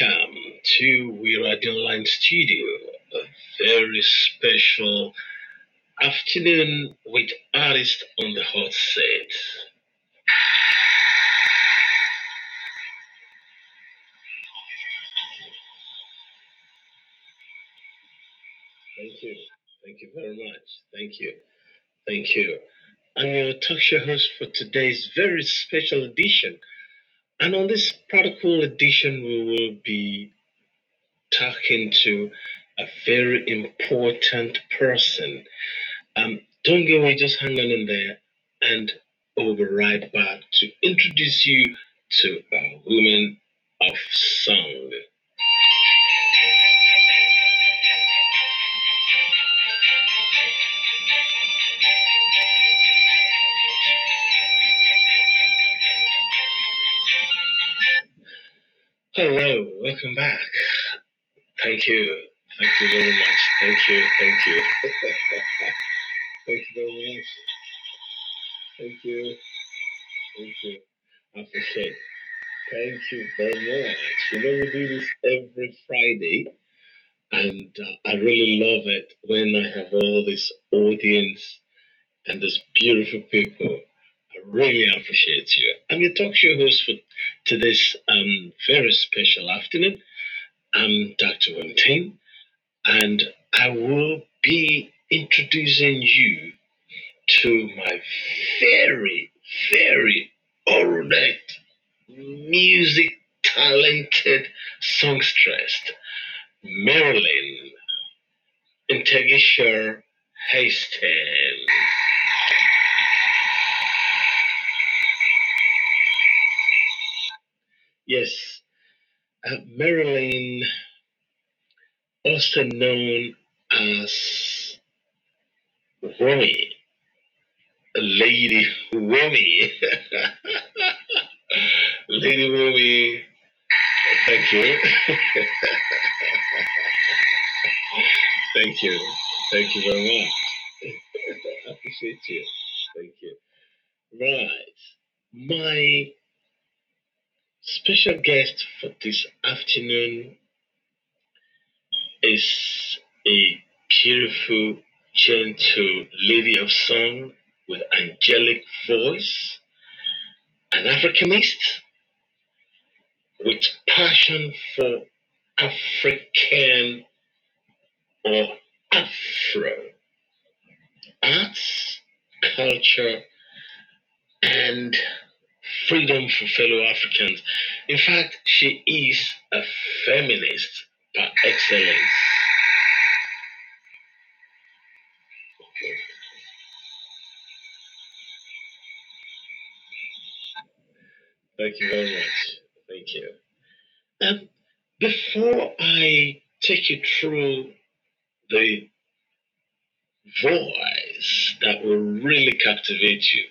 Welcome to We Radio Online Studio, a very special afternoon with artists on the hot set. Thank you. Thank you very much. Thank you. Thank you. I'm your talk show host for today's very special edition. And on this protocol edition, we will be talking to a very important person. Um, don't get away, just hang on in there, and we'll be right back to introduce you to a woman of song. Hello, welcome back. Thank you. Thank you very much. Thank you. Thank you. Thank you very much. Thank you. Thank you. I appreciate. Thank you very much. You know, we do this every Friday, and uh, I really love it when I have all this audience and these beautiful people. Really appreciate you. I'm your talk show host for today's um, very special afternoon. I'm Dr. Wemton, and I will be introducing you to my very, very erudite, music talented songstress, Marylyn Nteg-ishor Hastings. Yes, uh, Marylyn, also known as Womi, Lady Womi. Lady Womi, thank you. thank you. Thank you very much. I appreciate you. Thank you. Right. My special guest for this afternoon is a beautiful, gentle lady of song with angelic voice, an Africanist with passion for African or Afro arts, culture, and freedom for fellow Africans. In fact, she is a feminist par excellence. Thank you very much. Thank you. Um, before I take you through the voice that will really captivate you,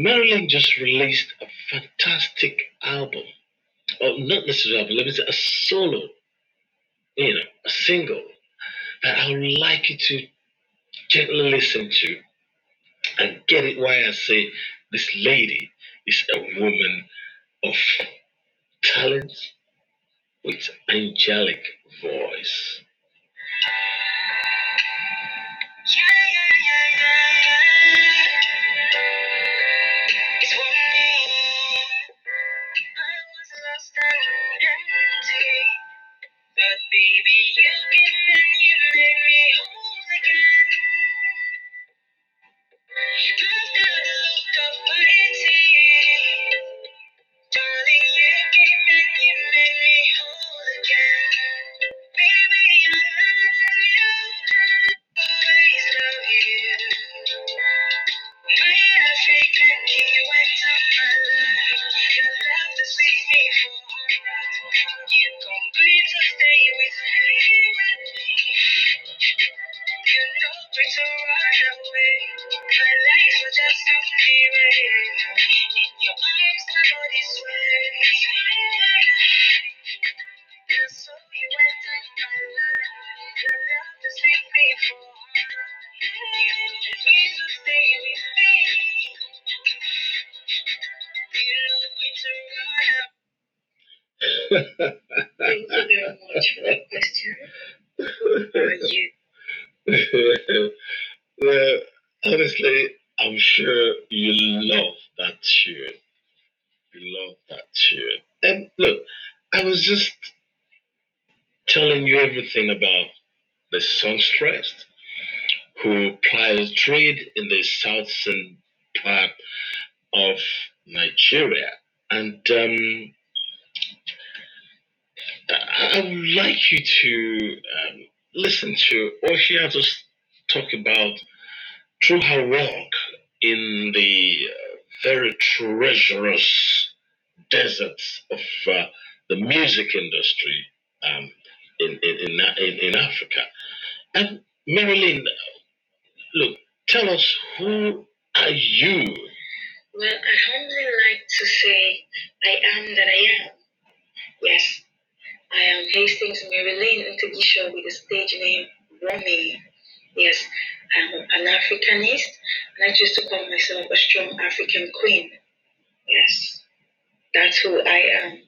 Marylyn just released a fantastic album. Or not necessarily album, let me say a solo, you know, a single that I would like you to gently listen to and get it why I say this lady is a woman of talent with angelic voice. Thank you very much for that question. How you? I'm sure you love that tune. You love that tune. And look, I was just telling you everything about the songstress who plies trade in the southern part of Nigeria. And um, I would like you to um, listen to or she has to talk about through her work in the uh, very treacherous deserts of uh, the music industry um, in, in, in, in, Africa. And Marylyn, look, tell us who are you? Well, I humbly like to say I am that I am. Yes, I am Hastings Marylyn Nteg-ishor with the stage name Womi. Yes, I'm an Africanist and I choose to call myself a strong African queen. Yes, that's who I am.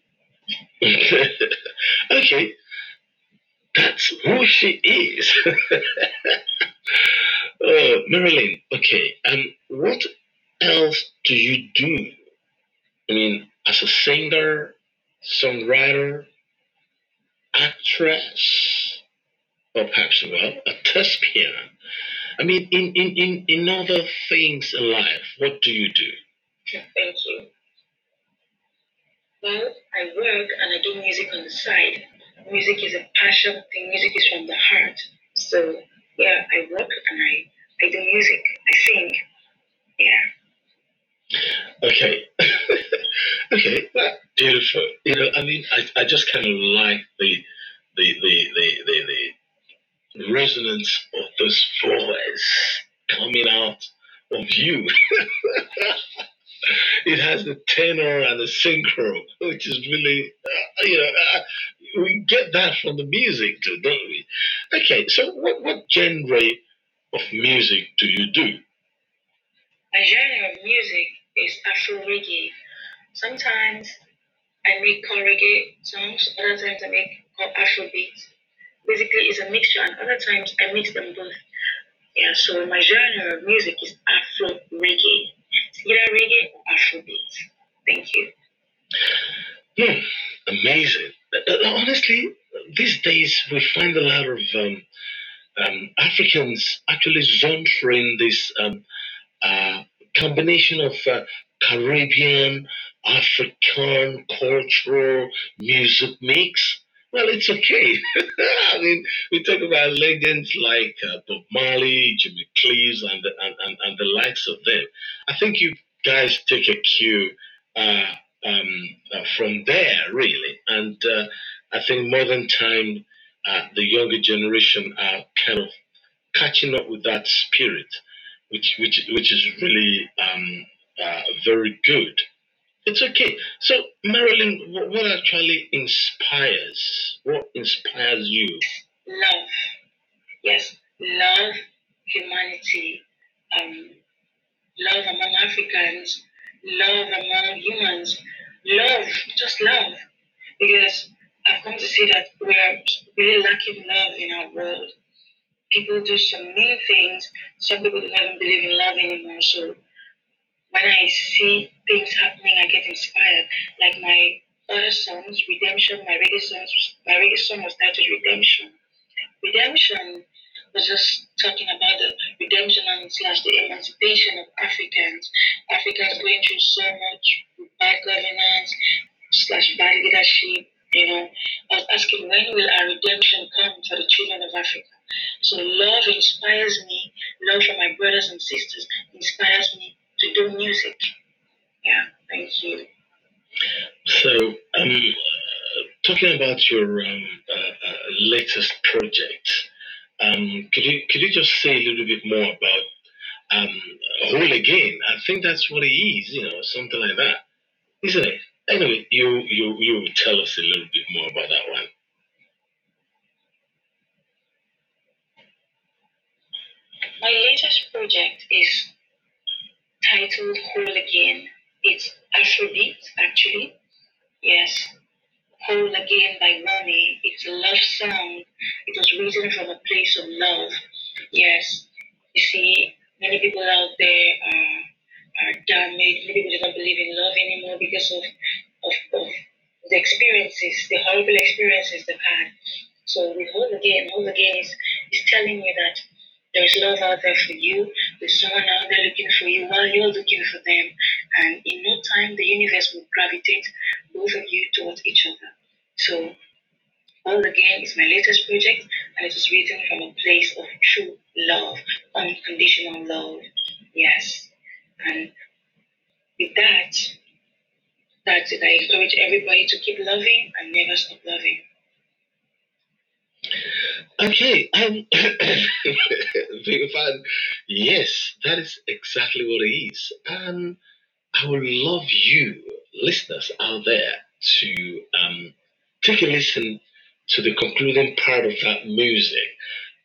okay, that's who she is. uh, Marylyn, okay, and what else do you do? I mean, as a singer, songwriter, actress, or perhaps, well, a thespian. I mean, in, in, in, in other things in life, what do you do? Thank you. Well, I work and I do music on the side. Music is a passion thing, music is from the heart. So, yeah, I work and I, I do music, I sing. Yeah. Okay. okay, beautiful. You know, I mean, I, I just kind of like the the the the the, the resonance of this voice coming out of you. it has the tenor and the synchro, which is really, uh, you know, uh, we get that from the music too, don't we? Okay, so what, what genre of music do you do? My genre of music is Afro reggae. Sometimes I make reggae songs, other times I make Afro beats. Basically, it's a mixture, and other times I mix them both. Yeah, so my genre of music is Afro reggae. It's either reggae or Afro beats. Thank you. Hmm, amazing. Uh, uh, honestly, these days we find a lot of um, um, Africans actually genring this um, uh, combination of uh, Caribbean, African, cultural music mix. Well, it's okay. I mean, we talk about legends like uh, Bob Marley, Jimmy Cliff, and the, and, and, and the likes of them. I think you guys take a cue uh, um, uh, from there, really. And uh, I think modern time, uh, the younger generation are kind of catching up with that spirit, which which which is really um, uh, very good. It's okay. So, Marylyn, what, actually inspires? What inspires you? Love. Yes, love, humanity, um, love among Africans, love among humans, love, just love. Because I've come to see that we are really lacking love in our world. People do some mean things. Some people do not even believe in love anymore. So when I see things happening, I get inspired. Like my other songs, Redemption, my reggae songs, my reggae song was titled Redemption. Redemption was just talking about the redemption and slash the emancipation of Africans. Africans going through so much bad governance slash bad leadership. You know, I was asking when will our redemption come for the children of Africa? So love inspires me. Love for my brothers and sisters inspires me to do music. Yeah, thank you. So, um, talking about your um, uh, uh, latest project, um, could you could you just say a little bit more about um, Whole Again? I think that's what it is, you know, something like that, isn't it? Anyway, you you you tell us a little bit more about that one. My latest project is titled Whole Again. It's Afrobeat, actually. Yes, Whole Again by Womi. It's a love song. It was written from a place of love. Yes. You see, many people out there are, are damaged. Many people do not believe in love anymore because of, of, of the experiences, the horrible experiences they've had. So with Whole Again, Whole Again is, is telling you that there's love out there for you. Someone out there looking for you while you're looking for them. And in no time, the universe will gravitate both of you towards each other. So Whole Again is my latest project, and it was written from a place of true love, unconditional love. Yes. And with that, that's it. I encourage everybody to keep loving and never stop loving. Okay, um, big fan. Yes, that is exactly what it is. And I would love you, listeners out there, to um, take a listen to the concluding part of that music,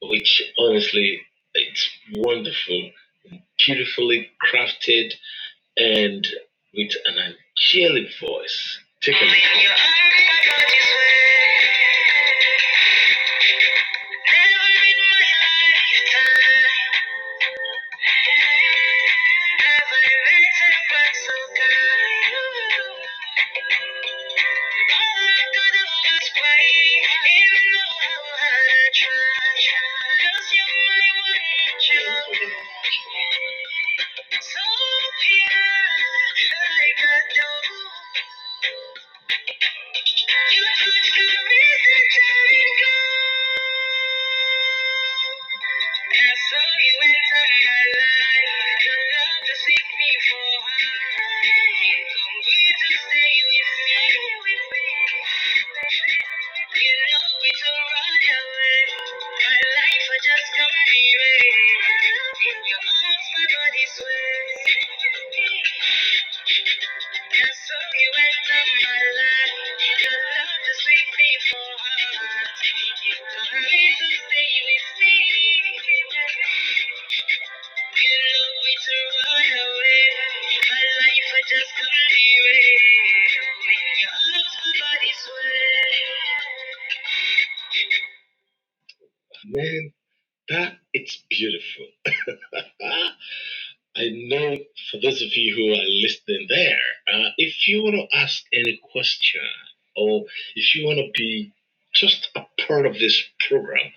which honestly, it's wonderful, beautifully crafted, and with an angelic voice. Take a listen. And so you enter my life. You want to ask any question or if you want to be just a part of this program,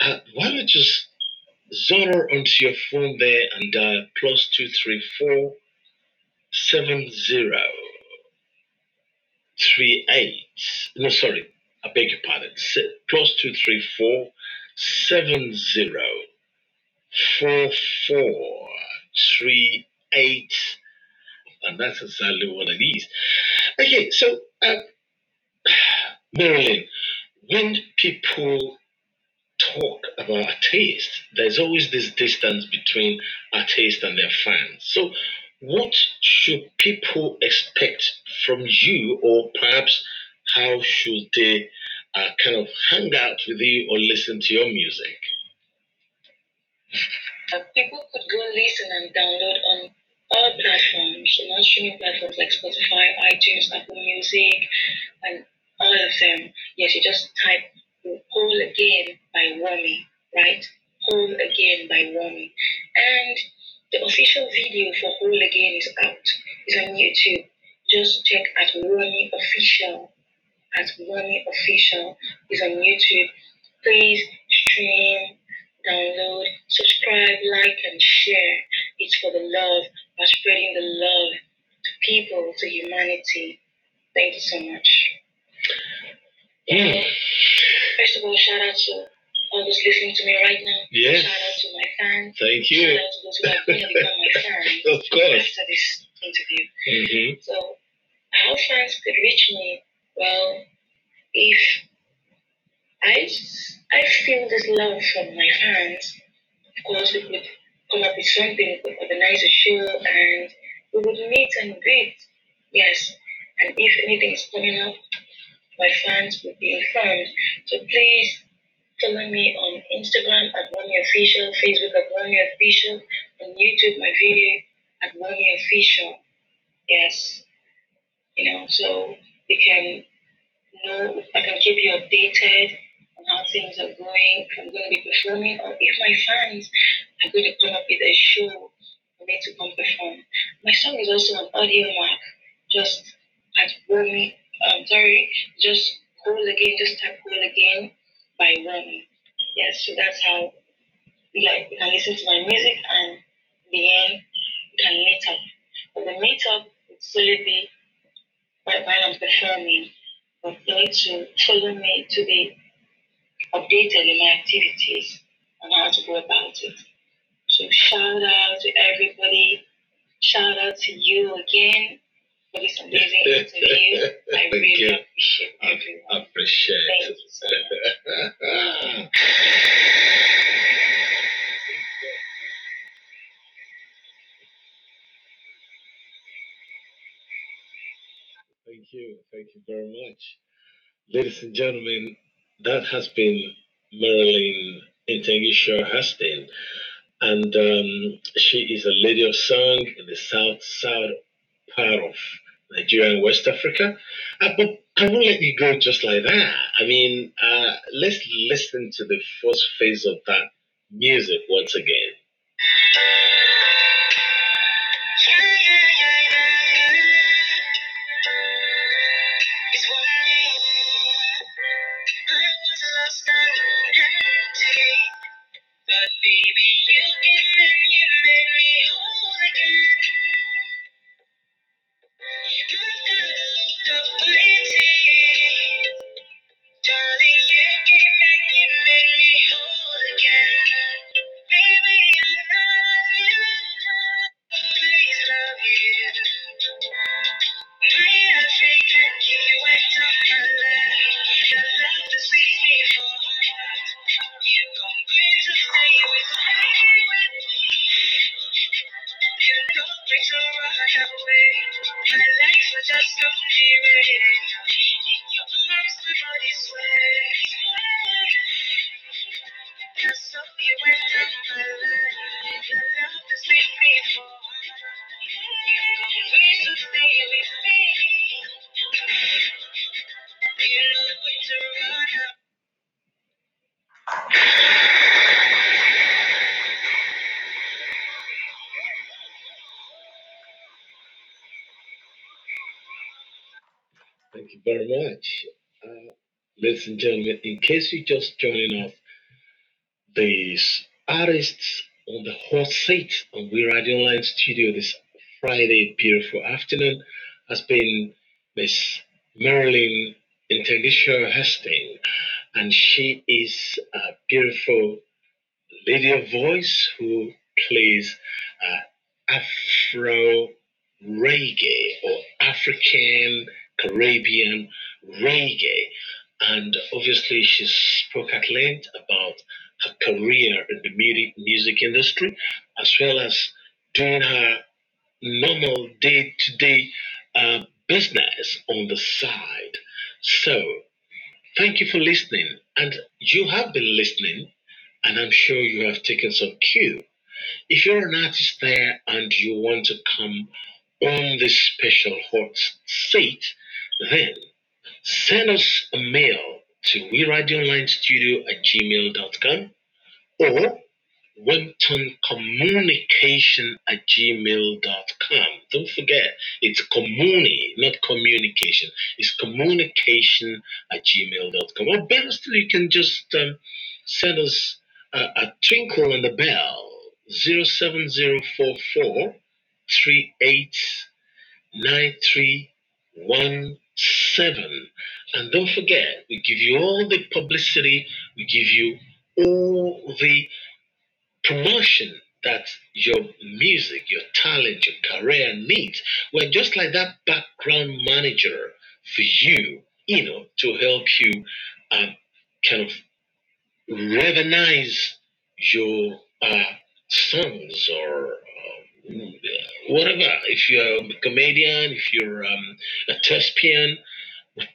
uh, why don't you just zone onto your phone there and dial plus two three four seven zero three eight. No, sorry, I beg your pardon. Se- Plus two three four seven zero four four three eight and that's exactly what it is. Okay, so uh, Marylyn, when people talk about a taste, there's always this distance between a taste and their fans. So, what should people expect from you, or perhaps how should they uh, kind of hang out with you or listen to your music? Uh, people could go listen and download on all platforms, so non streaming platforms like Spotify, iTunes, Apple Music, and all of them. Yes, you just type Whole Again by Womi, right? Whole Again by Womi. And the official video for Whole Again is out. It's on YouTube. Just check at Womi Official at Womi Official is on YouTube. Please stream, download, subscribe, like, and share. It's for the love, by spreading the love to people, to humanity. Thank you so much. Mm. First of all, shout out to all those listening to me right now. Yes. Shout out to my fans. Thank you. Shout out to those who are going to become my fans Of course. after this interview. hmm So, how fans could reach me? Well, if I, I feel this love from my fans, of course, we could come up with something, we could organize a show, and we would meet and greet. Yes, and if anything is coming up, my fans will be informed. So please follow me on Instagram at Womi Official, Facebook at Womi Official, and YouTube my video at Womi Official. Yes, you know, so you can know I can keep you updated on how things are going, I'm going to be performing, or if my fans are going to come up with a show for me to come perform. My song is also on audiomack, just at Womi, um, sorry, just Whole Again, just type Whole Again by Womi. Yes, so that's how you like you can listen to my music and in the end you can meet up. But the meet up would solely be while I'm performing. But you need to follow me to be updated in my activities and how to go about it. So shout out to everybody. Shout out to you again for this amazing interview. I really you. appreciate I everyone. appreciate Thank it. you so much. Thank you. Thank you very much. Ladies and gentlemen, that has been Marylyn Nteg-ishor Huston. And um, she is a lady of song in the south south part of Nigeria and West Africa. Uh, but I won't let you go just like that. I mean, uh, let's listen to the first phase of that music once again. Thank you very much. Uh, ladies and gentlemen, in case you're just joining us, these artists on the hot seat on We Radio Online Studio this Friday, beautiful afternoon, has been Miss Marylyn Nteg-ishor Hastings, and she is a beautiful lady of voice who plays uh, Afro reggae or African Caribbean reggae. And obviously, she spoke at length about her career in the music, industry, as well as doing her normal day to day business on the side. So, thank you for listening. And you have been listening, and I'm sure you have taken some cue. If you're an artist there and you want to come on this special hot seat, then send us a mail to we radio online studio at gmail.com or Wemton Communication at gmail.com. Don't forget, it's communi, not communication. It's communication at gmail.com. Or better still, you can just um, send us a, a twinkle on the bell zero seven zero four four three eight nine three one seven. And don't forget, we give you all the publicity, we give you all the promotion that your music, your talent, your career needs. We're just like that background manager for you, you know, to help you um, kind of recognize your uh, songs or uh, whatever. If you're a comedian, if you're um, a thespian,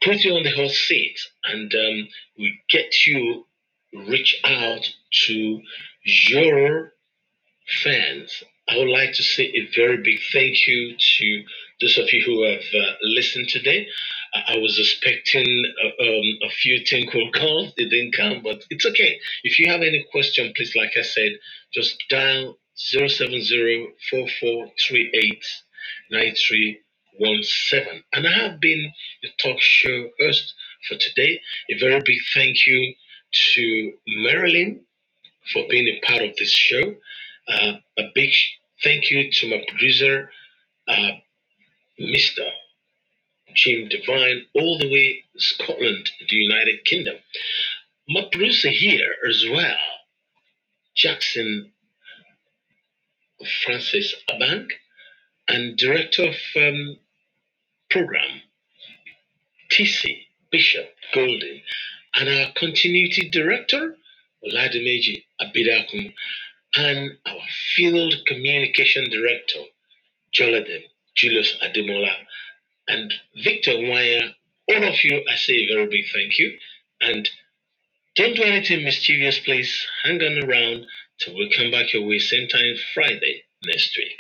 put you on the hot seat and um, we get you reach out to your fans. I would like to say a very big thank you to those of you who have uh, listened today. I, I was expecting uh, um, a few tinkle calls. They didn't come, but it's okay. If you have any question, please, like I said, just dial zero seven zero four four three eight nine three one seven. And I have been the talk show host for today. A very big thank you to Marylyn for being a part of this show. Uh, a big thank you to my producer, uh, Mr. Jim Devine, all the way to Scotland, the United Kingdom. My producer here as well, Jackson Francis Abank, and director of um, program, TC Bishop Golden, and our continuity director, Oladimeji Abidakum, and our field communication director, Joladin Julius Ademola, and Victor Wire. All of you, I say a very big thank you. And don't do anything mischievous, please. Hang on around till we come back your way same time Friday next week.